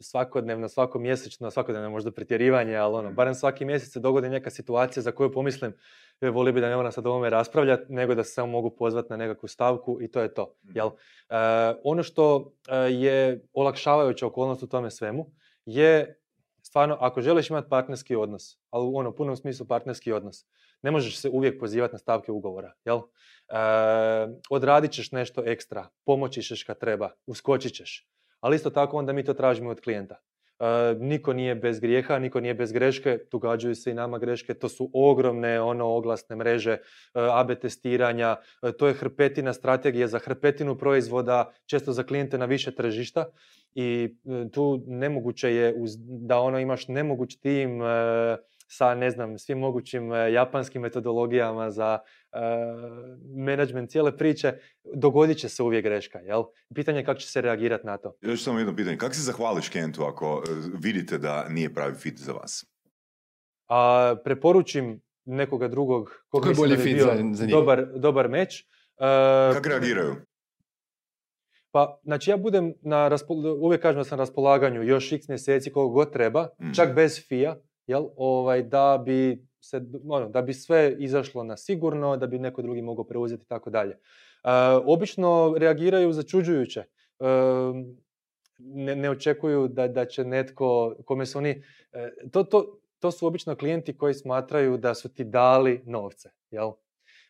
svakodnevno, svako mjesečno, svakodnevno možda pretjerivanje, ali ono, barem svaki mjesec se dogodi neka situacija za koju pomislim e, volio bi da ne moram sad o ovome raspravljati, nego da se samo mogu pozvati na nekakvu stavku i to je to. Mhm. Jel? E, ono što je olakšavajuća okolnost u tome svemu je stvarno, ako želiš imati partnerski odnos, ali u ono, punom smislu partnerski odnos, ne možeš se uvijek pozivati na stavke ugovora, jel? E, odradit ćeš nešto ekstra, pomoći ćeš kad treba, uskočit ćeš. Ali isto tako onda mi to tražimo od klijenta. E, niko nije bez grijeha, niko nije bez greške, događaju se i nama greške, to su ogromne ono oglasne mreže, e, AB testiranja, e, to je hrpetina strategije za hrpetinu proizvoda, često za klijente na više tržišta i tu nemoguće je da ono imaš nemoguć tim sa ne znam svim mogućim e, japanskim metodologijama za e, management cijele priče, dogodit će se uvijek greška, jel? Pitanje je kako će se reagirati na to. Još samo jedno pitanje, kako se zahvališ Kentu ako e, vidite da nije pravi fit za vas? A, preporučim nekoga drugog koga mislim da bi bio za, dobar, dobar meč. E, kako reagiraju? Pa, znači ja budem na, uvijek kažem da sam na raspolaganju još x mjeseci koliko god treba, mm. čak bez fija, jel, ovaj, da bi se, ono, da bi sve izašlo na sigurno, da bi neko drugi mogao preuzeti i tako dalje. Obično reagiraju začuđujuće. E, ne, ne očekuju da, da će netko, kome su oni, e, to, to, to su obično klijenti koji smatraju da su ti dali novce, jel?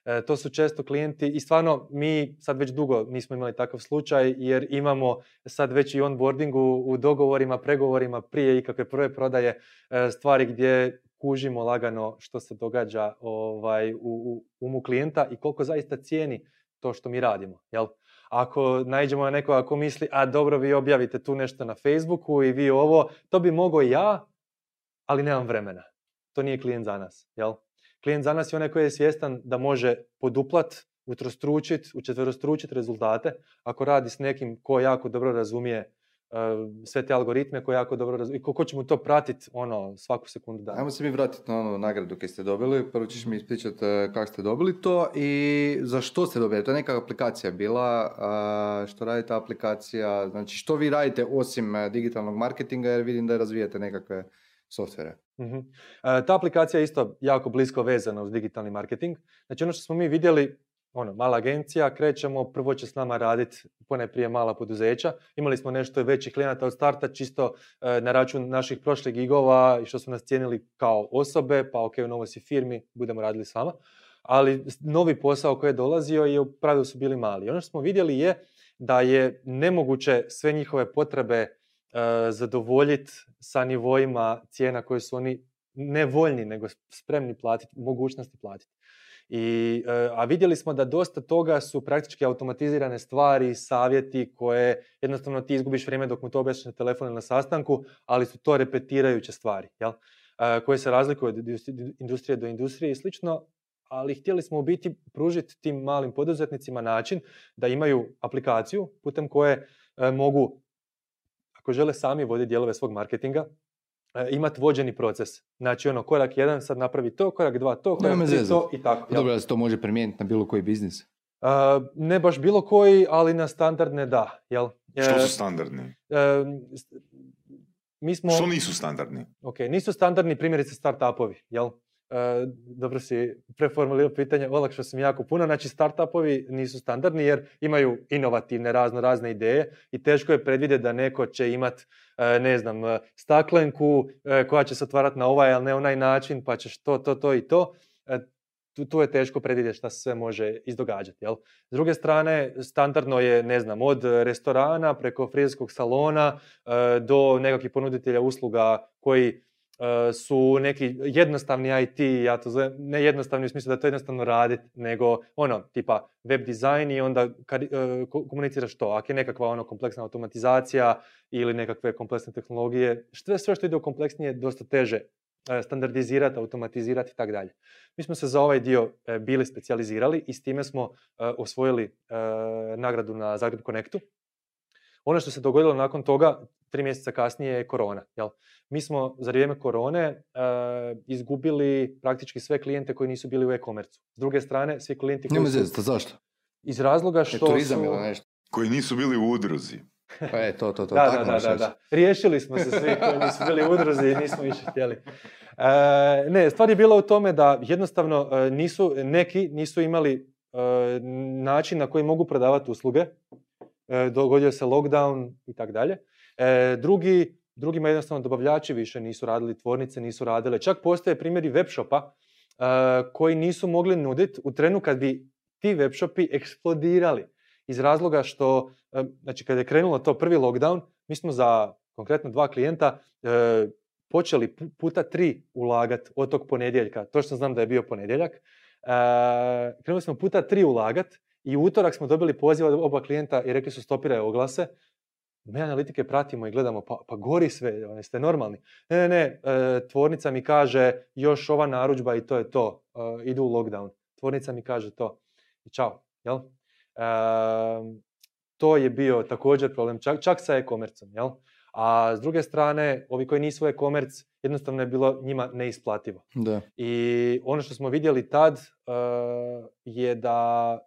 E, to su često klijenti i stvarno mi sad već dugo nismo imali takav slučaj jer imamo sad već i onboardingu u dogovorima, pregovorima prije ikakve prve prodaje e, stvari gdje kužimo lagano što se događa ovaj, u, umu klijenta i koliko zaista cijeni to što mi radimo. Jel? Ako nađemo na nekoga ko misli, a dobro vi objavite tu nešto na Facebooku i vi ovo, to bi mogao ja, ali nemam vremena. To nije klijent za nas. Jel? Klijent za nas je onaj koji je svjestan da može poduplat, utrostručit, učetverostručit rezultate ako radi s nekim ko jako dobro razumije uh, sve te algoritme koji jako dobro razumije i ko, će mu to pratiti ono, svaku sekundu dana. Ajmo se mi vratiti na onu nagradu koju ste dobili. Prvo ćeš mi ispričati uh, kako ste dobili to i za što ste dobili. To je neka aplikacija bila. Uh, što radi ta aplikacija? Znači što vi radite osim digitalnog marketinga jer vidim da razvijate nekakve softvere. Mhm. E, ta aplikacija je isto jako blisko vezana uz digitalni marketing. Znači ono što smo mi vidjeli, ono, mala agencija, krećemo, prvo će s nama raditi pone prije mala poduzeća. Imali smo nešto većih klijenata od starta, čisto e, na račun naših prošlih gigova i što su nas cijenili kao osobe, pa ok, u novoj si firmi, budemo radili s vama. Ali novi posao koji je dolazio je u pravilu su bili mali. Ono što smo vidjeli je da je nemoguće sve njihove potrebe zadovoljiti sa nivoima cijena koje su oni ne voljni, nego spremni platiti, mogućnosti platiti. I, e, a vidjeli smo da dosta toga su praktički automatizirane stvari, savjeti koje jednostavno ti izgubiš vrijeme dok mu to objašnjaš na telefonu ili na sastanku, ali su to repetirajuće stvari. Jel? koje se razlikuju od industrije do industrije i slično, ali htjeli smo u biti pružiti tim malim poduzetnicima način da imaju aplikaciju putem koje mogu, ako žele sami voditi dijelove svog marketinga, imati vođeni proces. Znači ono, korak jedan sad napravi to, korak dva to, korak tri to i tako. Dobro, da se to može primijeniti na bilo koji biznis? ne baš bilo koji, ali na standardne da. Jel? Što su standardni? mi smo... Što nisu standardni? Ok, nisu standardni primjerice startupovi, jel? Dobro si preformulirao pitanje, olakšao sam jako puno. Znači, startupovi nisu standardni jer imaju inovativne razno razne ideje i teško je predvidjeti da neko će imat, ne znam, staklenku koja će se otvarati na ovaj, ali ne onaj način, pa ćeš to, to, to i to tu, tu je teško predvidjeti šta se sve može izdogađati. Jel? S druge strane, standardno je, ne znam, od restorana preko frizerskog salona e, do nekakvih ponuditelja usluga koji e, su neki jednostavni IT, ja to zovem, ne jednostavni u smislu da to jednostavno raditi, nego ono, tipa web dizajn i onda kad, e, komuniciraš to. Ako je nekakva ono kompleksna automatizacija ili nekakve kompleksne tehnologije, sve, sve što ide u kompleksnije je dosta teže E, standardizirati, automatizirati i tako dalje. Mi smo se za ovaj dio e, bili specijalizirali i s time smo e, osvojili nagradu na Zagreb Connectu. Ono što se dogodilo nakon toga, tri mjeseca kasnije je korona. Jel? Mi smo za vrijeme korone izgubili praktički sve klijente koji nisu bili u e-komercu. S druge strane, svi klijenti koji su... zašto? Iz razloga što turizam su... ili nešto? Koji nisu bili u udruzi. Pa je, to, to, to. da, da, da, da, Riješili smo se svi koji nisu bili udruzi i nismo više htjeli. E, ne, stvar je bila u tome da jednostavno e, nisu, neki nisu imali e, način na koji mogu prodavati usluge. Dogodio se lockdown i tako dalje. Drugi, drugima jednostavno dobavljači više nisu radili, tvornice nisu radile. Čak postoje primjeri webshopa koji nisu mogli nuditi u trenu kad bi ti webshopi eksplodirali iz razloga što, e, znači kada je krenulo to prvi lockdown, mi smo za konkretno dva klijenta e, počeli puta tri ulagati od tog ponedjeljka, točno znam da je bio ponedjeljak, e, krenuli smo puta tri ulagat i u utorak smo dobili poziv od oba klijenta i rekli su stopiraju oglase, mi analitike pratimo i gledamo, pa, pa gori sve, oni ste normalni. Ne, ne, ne, tvornica mi kaže još ova narudžba i to je to, idu u lockdown. Tvornica mi kaže to i čao, jel? to je bio također problem, čak, čak sa e-komercom, jel? A s druge strane, ovi koji nisu e-komerc, jednostavno je bilo njima neisplativo. Da. I ono što smo vidjeli tad uh, je da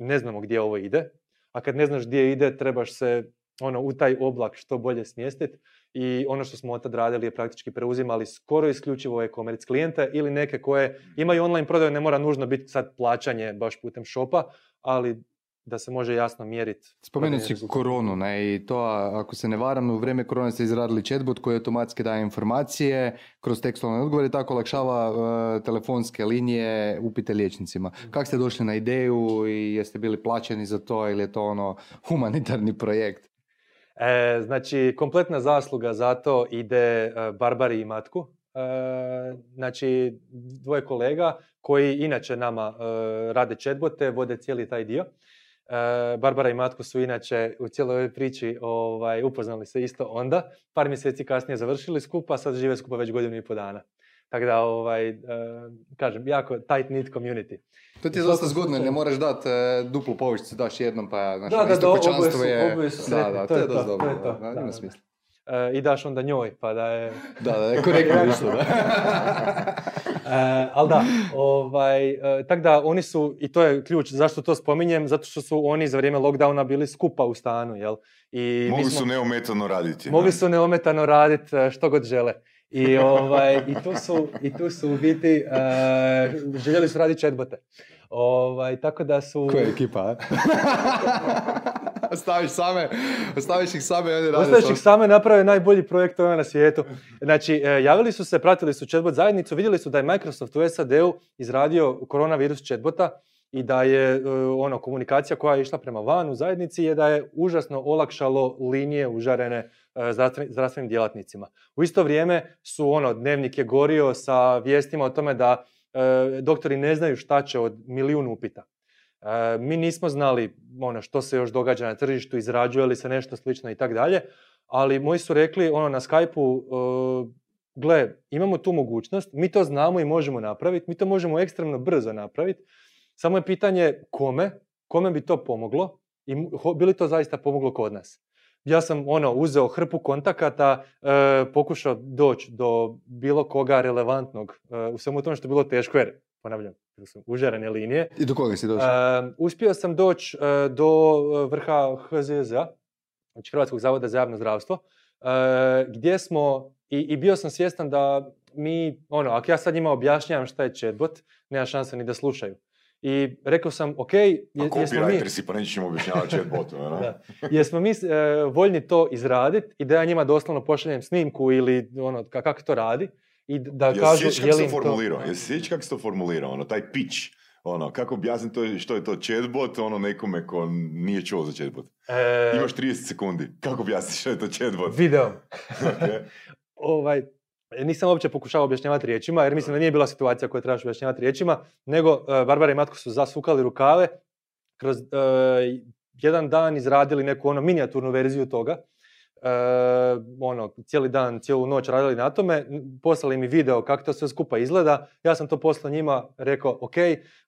ne znamo gdje ovo ide, a kad ne znaš gdje ide, trebaš se ono, u taj oblak što bolje smjestiti i ono što smo od tad radili je praktički preuzimali skoro isključivo e-commerce klijente ili neke koje imaju online prodaju, ne mora nužno biti sad plaćanje baš putem shopa, ali da se može jasno mjeriti. Spomenut si koronu, ne, i to ako se ne varam, u vrijeme korone ste izradili chatbot koji automatski daje informacije kroz tekstualne odgovore i tako olakšava uh, telefonske linije upite liječnicima. Mhm. Kako ste došli na ideju i jeste bili plaćeni za to ili je to ono humanitarni projekt? E, znači, kompletna zasluga za to ide e, Barbari i Matku. E, znači, dvoje kolega koji inače nama e, rade chatbote, vode cijeli taj dio. Barbara i Matko su inače u cijeloj ovoj priči ovaj, upoznali se isto onda. Par mjeseci kasnije završili skupa, sad žive skupa već godinu i po dana. Tako da, ovaj, kažem, jako tight knit community. To ti je dosta zgodno, ne moraš dati e, duplu povišicu, daš jednom pa znači, da, da, isto kućanstvo je... Oboje su, da, da, to, je dosta dobro, to je to, ima smisla. E, I daš onda njoj, pa da je... da, da je korektno isto, da. e, ali da, ovaj, e, tak da oni su, i to je ključ, zašto to spominjem, zato što su oni za vrijeme lockdowna bili skupa u stanu, jel? I mogli smo, su neometano raditi. Mogli su neometano raditi e, što god žele. I, ovaj, i, tu su, I tu su u biti, uh, željeli su raditi chatbote. Ovaj, tako da su... Koja je ekipa, Staviš same, staviš ih same i oni rade Ostaviš ih same, naprave najbolji projekt na svijetu. Znači, e, javili su se, pratili su chatbot zajednicu, vidjeli su da je Microsoft u SAD-u izradio koronavirus chatbota i da je e, ono komunikacija koja je išla prema van u zajednici je da je užasno olakšalo linije užarene E, zdravstvenim djelatnicima. U isto vrijeme su ono, dnevnik je gorio sa vijestima o tome da e, doktori ne znaju šta će od milijun upita. E, mi nismo znali ono, što se još događa na tržištu, izrađuje li se nešto slično i tako dalje, ali moji su rekli ono, na Skype-u gle, imamo tu mogućnost, mi to znamo i možemo napraviti, mi to možemo ekstremno brzo napraviti, samo je pitanje kome, kome bi to pomoglo i bi li to zaista pomoglo kod nas. Ja sam ono uzeo hrpu kontakata, e, pokušao doći do bilo koga relevantnog e, u svemu tome što je bilo teško jer, ponavljam, užarene linije. I do koga si došao? E, uspio sam doći do vrha HZZ-a, znači Hrvatskog zavoda za javno zdravstvo, gdje smo, i, i bio sam svjestan da mi, ono, ako ja sad njima objašnjavam šta je chatbot, nema šanse ni da slušaju. I rekao sam, ok, je, jesmo mi... si, pa nećemo objašnjavati chatbotu, da. Jesmo mi e, voljni to izraditi i da ja njima doslovno pošaljem snimku ili ono, kako to radi i da ja kažu... Jesi kako to formulirao? Jesi kako se to formulirao? Ono, taj pitch, ono, kako objasniti to, što je to chatbot ono nekome ko nije čuo za chatbot? E... Imaš 30 sekundi. Kako objasniš što je to chatbot? Video. okay. ovaj, nisam uopće pokušao objašnjavati riječima, jer mislim da nije bila situacija koju trebaš objašnjavati riječima, nego uh, Barbara i Matko su zasukali rukave, kroz uh, jedan dan izradili neku ono minijaturnu verziju toga, ono, cijeli dan, cijelu noć radili na tome, poslali mi video kako to sve skupa izgleda, ja sam to poslao njima, rekao, ok,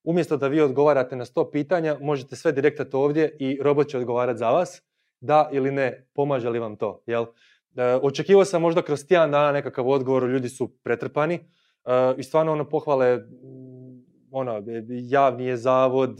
umjesto da vi odgovarate na sto pitanja, možete sve direktati ovdje i robot će odgovarati za vas, da ili ne, pomaže li vam to, jel? E, očekivao sam možda kroz tjedan dana nekakav odgovor, ljudi su pretrpani. E, i stvarno ono pohvale, ono, javni je zavod,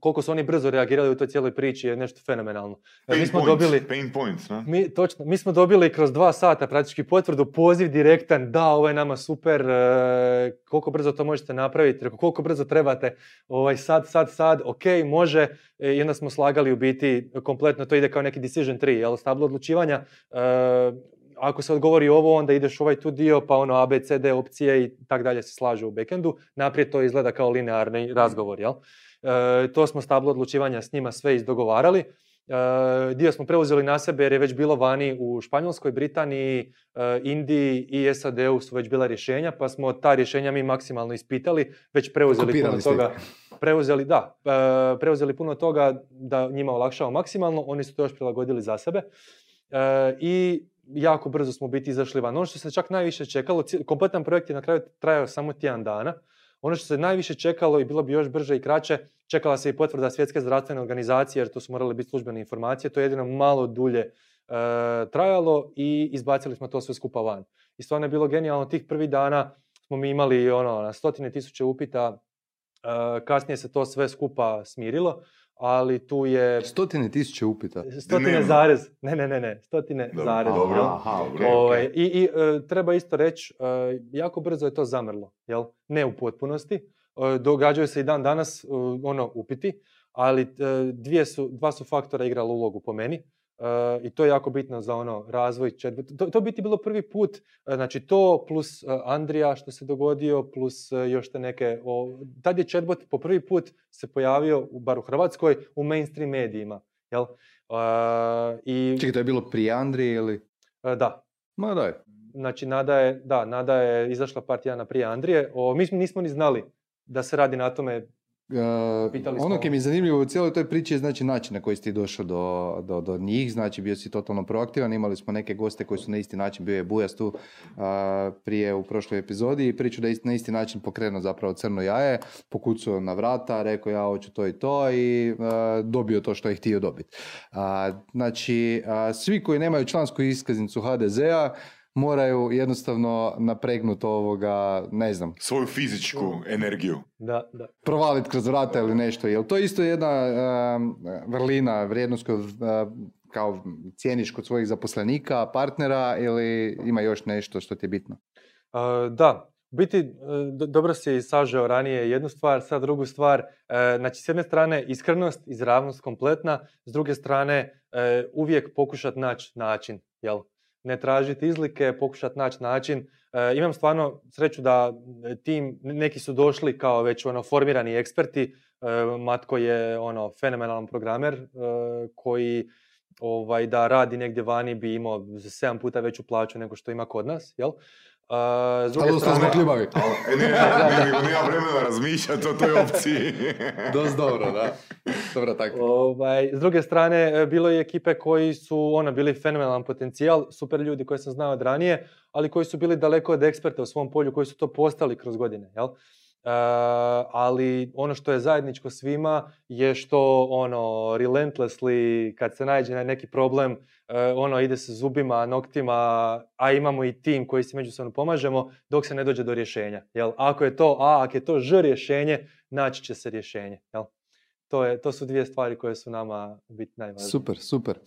koliko su oni brzo reagirali u toj cijeloj priči je nešto fenomenalno. Pain mi smo dobili, pain points, Mi, točno, mi smo dobili kroz dva sata praktički potvrdu, poziv direktan, da, ovo je nama super, e, koliko brzo to možete napraviti, koliko brzo trebate, ovaj, sad, sad, sad, ok, može, e, i onda smo slagali u biti kompletno, to ide kao neki decision tree, jel, stablo odlučivanja, e, ako se odgovori ovo, onda ideš ovaj tu dio, pa ono A, B, C, D opcije i tak dalje se slažu u backendu. Naprijed to izgleda kao linearni razgovor, jel? E, to smo stablo odlučivanja s njima sve izdogovarali. E, dio smo preuzeli na sebe jer je već bilo vani u Španjolskoj, Britaniji, e, Indiji i SAD-u su već bila rješenja, pa smo ta rješenja mi maksimalno ispitali, već preuzeli puno toga. Preuzeli, da, preuzeli puno toga da njima olakšao maksimalno, oni su to još prilagodili za sebe. I jako brzo smo biti izašli van. Ono što se čak najviše čekalo, kompletan projekt je na kraju trajao samo tjedan dana. Ono što se najviše čekalo i bilo bi još brže i kraće, čekala se i potvrda svjetske zdravstvene organizacije jer to su morale biti službene informacije, to je jedino malo dulje e, trajalo i izbacili smo to sve skupa van. I stvarno je bilo genijalno, tih prvih dana smo mi imali ono, stotine tisuće upita, e, kasnije se to sve skupa smirilo ali tu je... Stotine tisuće upita. Stotine zarez. Ne, ne, ne, ne. Stotine dobro, zarez. Dobro, aha, okay, ovaj, I, i e, treba isto reći, uh, jako brzo je to zamrlo. Jel? Ne u potpunosti. Uh, događaju se i dan danas ono upiti, ali dvije su, dva su faktora igrala ulogu po meni. I to je jako bitno za ono razvoj To, to biti bilo prvi put, znači to plus Andrija što se dogodio, plus još te neke... O, tad je chatbot po prvi put se pojavio, bar u Hrvatskoj, u mainstream medijima. Jel? i... Čekaj, to je bilo prije Andrije ili? Da. Ma daj. Znači, Nada je, da, Nada je izašla par tjedana prije Andrije. O, mi nismo ni znali da se radi na tome Uh, ono koji mi je zanimljivo u cijeloj toj priči je znači način na koji si ti došao do, do, do, njih, znači bio si totalno proaktivan, imali smo neke goste koji su na isti način, bio je Bujas tu uh, prije u prošloj epizodi i priču da je na isti način pokrenuo zapravo crno jaje, pokucao na vrata, rekao ja hoću to i to i uh, dobio to što je htio dobiti. Znači, svi koji nemaju člansku iskaznicu HDZ-a, moraju jednostavno napregnuti ovoga, ne znam. Svoju fizičku energiju. Da, da. Provaliti kroz vrata ili nešto. Jel to isto jedna vrlina, vrijednost koju kao cijeniš kod svojih zaposlenika, partnera ili ima još nešto što ti je bitno? da, biti, e, dobro si sažeo ranije jednu stvar, sad drugu stvar. E, znači, s jedne strane iskrenost, izravnost kompletna, s druge strane e, uvijek pokušati naći način, jel? Ne tražiti izlike, pokušati naći način. E, imam stvarno sreću da tim, neki su došli kao već ono formirani eksperti. E, Matko je ono fenomenalan programer e, koji ovaj, da radi negdje vani bi imao sedam puta veću plaću nego što ima kod nas. Jel? Uh, s druge Ali ostali smo strane, kljubavi. E, ne, ne, nego nema vremena razmišljati o toj opciji. Dost dobro, da. Dobra taktika. Ovaj, s druge strane, e, bilo je ekipe koji su ono, bili fenomenalan potencijal, super ljudi koje sam znao od ranije, ali koji su bili daleko od eksperta u svom polju, koji su to postali kroz godine. Jel? E, ali ono što je zajedničko svima je što ono relentlessly kad se nađe na neki problem e, ono ide se zubima, noktima, a imamo i tim koji se međusobno pomažemo dok se ne dođe do rješenja. Jel? Ako je to A, ako je to Ž rješenje, naći će se rješenje. Jel? To, je, to su dvije stvari koje su nama biti najvažnije. Super, super.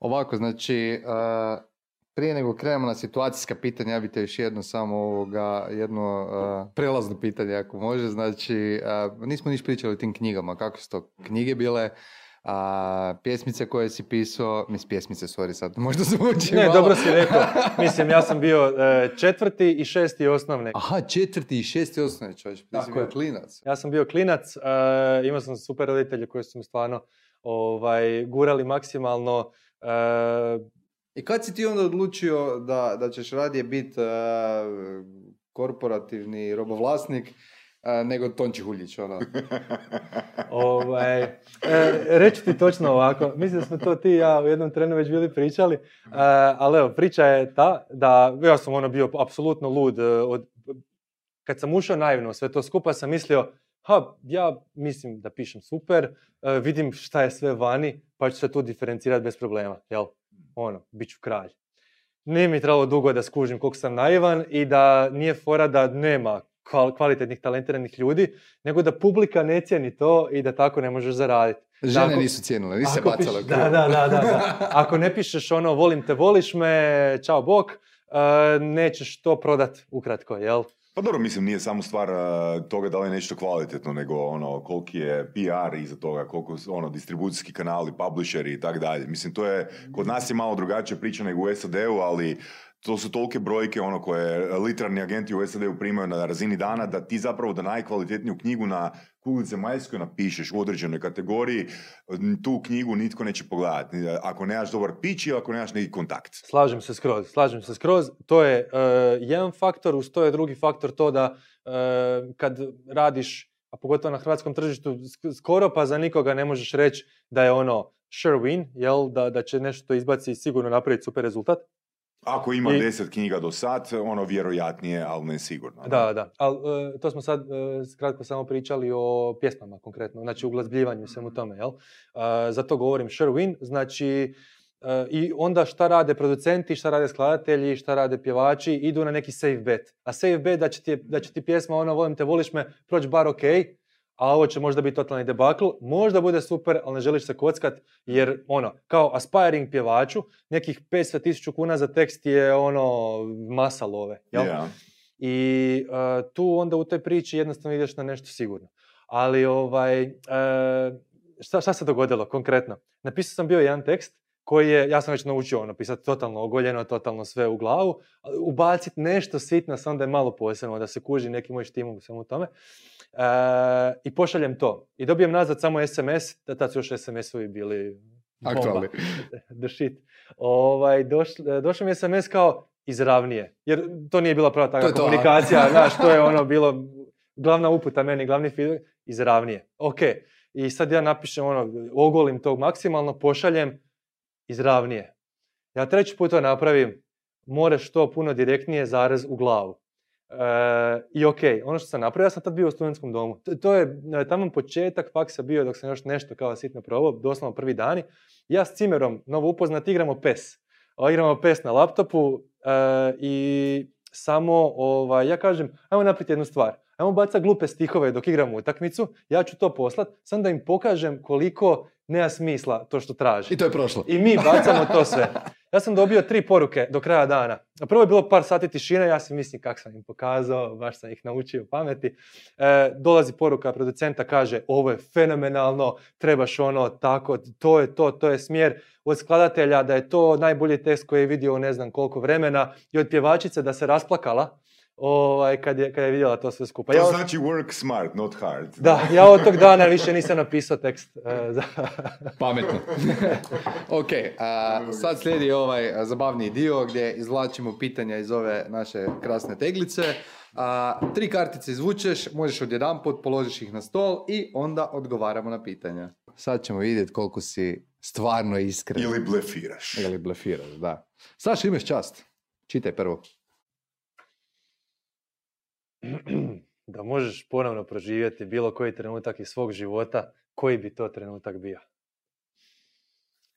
Ovako, znači, uh, prije nego krenemo na situacijska pitanja, ja bih te još jedno samo ovoga, jedno uh, prelazno pitanje ako može, znači, uh, nismo niš pričali o tim knjigama, kako su to knjige bile, a pjesmice koje si pisao, mis pjesmice, sorry sad, možda zvuči Ne, malo. dobro si rekao. Mislim, ja sam bio e, četvrti i šesti osnovne. Aha, četvrti i šesti osnovne čovječ, ti si bio klinac. Ja sam bio klinac, e, imao sam super roditelje koji su mi stvarno ovaj, gurali maksimalno. e, I kad si ti onda odlučio da, da ćeš radije biti korporativni robovlasnik uh, nego Tonči Huljić, ono? ovaj, e, reći ti točno ovako, mislim da smo to ti ja u jednom trenu već bili pričali, e, ali evo, priča je ta da ja sam ono bio apsolutno lud. e, Od, kad sam ušao naivno sve to skupa sam mislio, ha, ja mislim da pišem super, e, vidim šta je sve vani, pa ću se tu diferencirati bez problema, jel? Ono, bit ću kralj. Nije mi trebalo dugo da skužim koliko sam naivan i da nije fora da nema kval- kvalitetnih, talentiranih ljudi, nego da publika ne cijeni to i da tako ne možeš zaraditi. Žene Ako- nisu cijenile, nisi se u krov. da, da, da, da. Ako ne pišeš ono volim te, voliš me, čao bok, e, nećeš to prodat ukratko, jel? Pa dobro, mislim, nije samo stvar uh, toga da li je nešto kvalitetno, nego ono, koliki je PR iza toga, koliko su, ono, distribucijski kanali, publisheri i tak dalje. Mislim, to je, kod nas je malo drugačija priča nego u SAD-u, ali to su tolike brojke ono koje literarni agenti u SAD-u primaju na razini dana da ti zapravo da najkvalitetniju knjigu na kugli zemaljskoj napišeš u određenoj kategoriji, tu knjigu nitko neće pogledati. Ako nemaš dobar pitch ili ako nemaš neki kontakt. Slažem se skroz, slažem se skroz. To je e, jedan faktor, uz to je drugi faktor to da e, kad radiš, a pogotovo na hrvatskom tržištu, sk- skoro pa za nikoga ne možeš reći da je ono sure win, jel, da, da će nešto izbaci sigurno napraviti super rezultat. Ako ima I- deset knjiga do sad, ono vjerojatnije, ali ne sigurno. Da, da. Ali to smo sad e, kratko samo pričali o pjesmama konkretno, znači u glazbljivanju i svemu tome, jel? E, zato govorim sure win, znači e, i onda šta rade producenti, šta rade skladatelji, šta rade pjevači, idu na neki safe bet. A safe bet da će ti, da će ti pjesma ono volim te, voliš me, proći bar ok, a ovo će možda biti totalni debakl, možda bude super, ali ne želiš se kockat, jer ono, kao aspiring pjevaču, nekih 500 kuna za tekst je ono masa love, jel? Ja. I e, tu onda u toj priči jednostavno ideš na nešto sigurno. Ali ovaj, e, šta, šta se dogodilo konkretno? Napisao sam bio jedan tekst koji je, ja sam već naučio ono, pisati totalno ogoljeno, totalno sve u glavu, ubaciti nešto sitno, samo da je malo posebno, da se kuži neki moj štimog u svemu tome. E, I pošaljem to. I dobijem nazad samo SMS, da tad su još SMS-ovi bili. Aktualni. The shit. Ovaj, doš, došao mi je SMS kao izravnije, jer to nije bila prava To takva to, komunikacija, znaš, to je ono bilo glavna uputa meni, glavni feedback, izravnije. Ok, i sad ja napišem ono, ogolim tog maksimalno, pošaljem izravnije. Ja treći put to napravim, moraš to puno direktnije zarez u glavu. E, I ok, ono što sam napravio, ja sam tad bio u studentskom domu. To, to je e, tamo početak faksa bio dok sam još nešto kao sitno probao, doslovno prvi dani. Ja s Cimerom, novo upoznat, igramo PES. A, Igramo PES na laptopu e, i samo, ovaj, ja kažem, ajmo napraviti jednu stvar. Ajmo bacati glupe stihove dok igramo utakmicu, ja ću to poslat, sam da im pokažem koliko nema smisla to što traži. I to je prošlo. I mi bacamo to sve. Ja sam dobio tri poruke do kraja dana. Prvo je bilo par sati tišine, ja si mislim kak sam im pokazao, baš sam ih naučio pameti. E, dolazi poruka producenta, kaže ovo je fenomenalno, trebaš ono tako, to je to, to je smjer. Od skladatelja da je to najbolji tekst koji je vidio u ne znam koliko vremena i od pjevačice da se rasplakala ovaj, kad, je, kad je vidjela to sve skupa. To Ja, znači work smart, not hard. da, ja od tog dana više nisam napisao tekst. e, za... Pametno. ok, a, sad slijedi ovaj a, zabavniji dio gdje izvlačimo pitanja iz ove naše krasne teglice. A, tri kartice izvučeš, možeš odjedanput, položiš ih na stol i onda odgovaramo na pitanja. Sad ćemo vidjeti koliko si stvarno iskren. Ili blefiraš. Ili blefiraš, da. Saša, imaš čast. Čitaj prvo. da možeš ponovno proživjeti bilo koji trenutak iz svog života, koji bi to trenutak bio?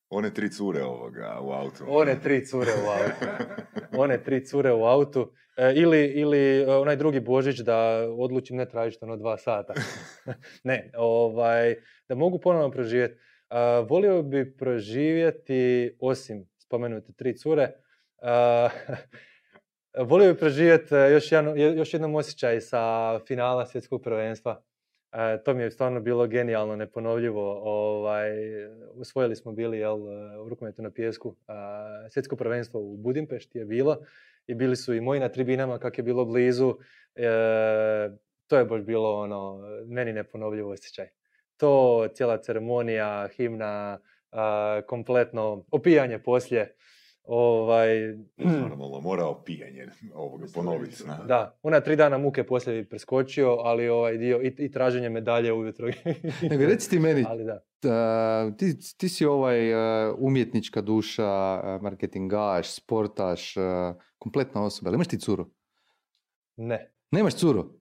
One tri cure ovoga u autu. One tri cure u autu. One tri cure u autu. E, ili, ili e, onaj drugi Božić da odlučim ne tražiti ono dva sata. ne, ovaj, da mogu ponovno proživjeti. A, volio bi proživjeti, osim spomenute tri cure, a, volio bi proživjeti e, još, jedan, još jednom osjećaj sa finala svjetskog prvenstva. E, to mi je stvarno bilo genijalno, neponovljivo. Ovaj, usvojili smo bili jel, u rukometu na pijesku. A, svjetsko prvenstvo u Budimpešti je bilo i bili su i moji na tribinama kak je bilo blizu. E, to je baš bilo ono, meni neponovljivo osjećaj. To, cijela ceremonija, himna, kompletno opijanje poslije. Ovaj, Normalno, mora opijanje ovoga ponoviti. zna. da, ona tri dana muke poslije bi preskočio, ali ovaj dio i, i traženje medalje ujutro. Nego reci ti meni, ali da. a, ti, ti si ovaj a, umjetnička duša, a, marketingaš, sportaš, a, kompletna osoba. Ali imaš ti curu? Ne. Nemaš curu?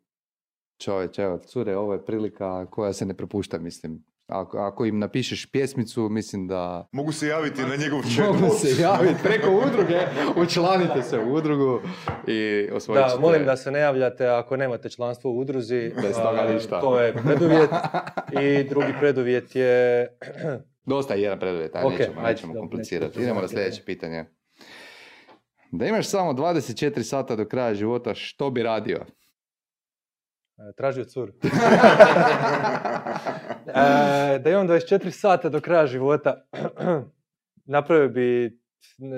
Čovječ, evo, cure, ovo je prilika koja se ne propušta, mislim. Ako, ako im napišeš pjesmicu, mislim da Mogu se javiti na njegov mogu chatbot. se javiti preko udruge, učlanite se u udrugu i osvojit Da, molim da se ne javljate ako nemate članstvo u udruzi. Bez toga ništa. To je preduvjet. I drugi preduvjet je... Dosta je jedan preduvjet, aj Ok, nećemo, ajde, nećemo dobro, komplicirati. nećemo Idemo na sljedeće pitanje. Da imaš samo 24 sata do kraja života, što bi radio? e, Tražio curu. E, da imam 24 sata do kraja života, napravio bi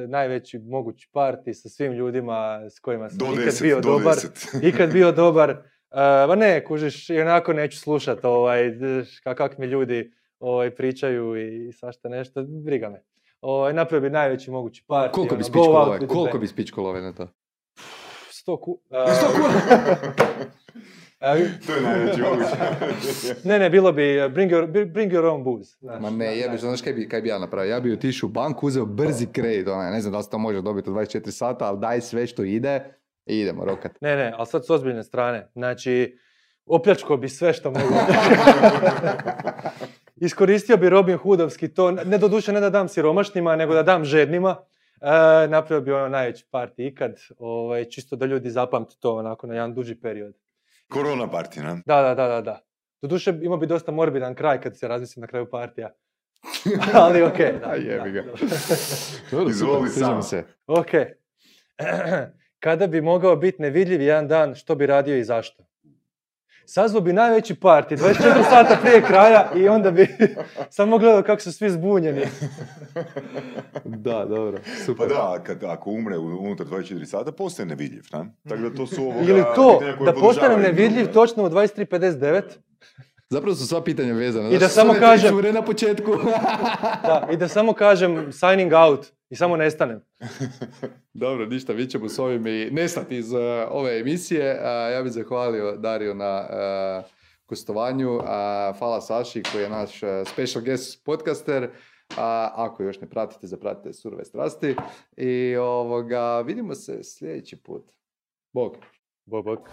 najveći mogući parti sa svim ljudima s kojima sam Do ikad deset, bio do dobar. deset. ikad bio dobar. Uh, ma ne, kužiš, i onako neću slušat ovaj, kak mi ljudi ovaj, pričaju i svašta nešto, briga me. Ovaj, napravio bi najveći mogući party. Koliko bi ono, out spičkolove, koliko bi spičkolove na to? 100 ku... Sto A, To je najveći ne, ne, bilo bi uh, bring your, bring your own booze. Znaš, Ma ne, jebiš, znaš kaj bi, kaj bi ja napravio? Ja bi otišao u banku, uzeo brzi kredit, onaj, ne znam da li se to može dobiti u 24 sata, ali daj sve što ide i idemo rokat. Ne, ne, ali sad s ozbiljne strane. Znači, opljačko bi sve što mogu. Iskoristio bi Robin Hoodovski to, ne doduše ne da dam siromašnima, nego da dam žednima. E, napravio bi ono najveći parti ikad, ovaj, čisto da ljudi zapamte to onako na jedan duži period. Korona partina. Da, da, da, da, da. Doduše imao bi dosta morbidan kraj kad se razmislim na kraju partija. Ali okej, da, A jebi da, ga. Izvoli sam. se. Ok. Kada bi mogao biti nevidljiv jedan dan, što bi radio i zašto? Sazvao bi najveći parti, 24 sata prije kraja i onda bi samo gledao kako su svi zbunjeni. Da, dobro, Pa super. da, kad, ako umre u- unutar 24 sata, postaje nevidljiv, na? Tako da to su ovoga Ili to, da postanem nevidljiv točno u 23.59 Zapravo su sva pitanja vezana. I da samo kažem- na početku. da, i da samo kažem signing out i samo nestanem. Dobro, ništa, mi ćemo s ovim i nestati iz uh, ove emisije. A, ja bih zahvalio Dario na uh, gostovanju. A, hvala Saši koji je naš uh, special guest podcaster. A, ako još ne pratite, zapratite Surove strasti. I ovoga, vidimo se sljedeći put. Bog. Bog, bog.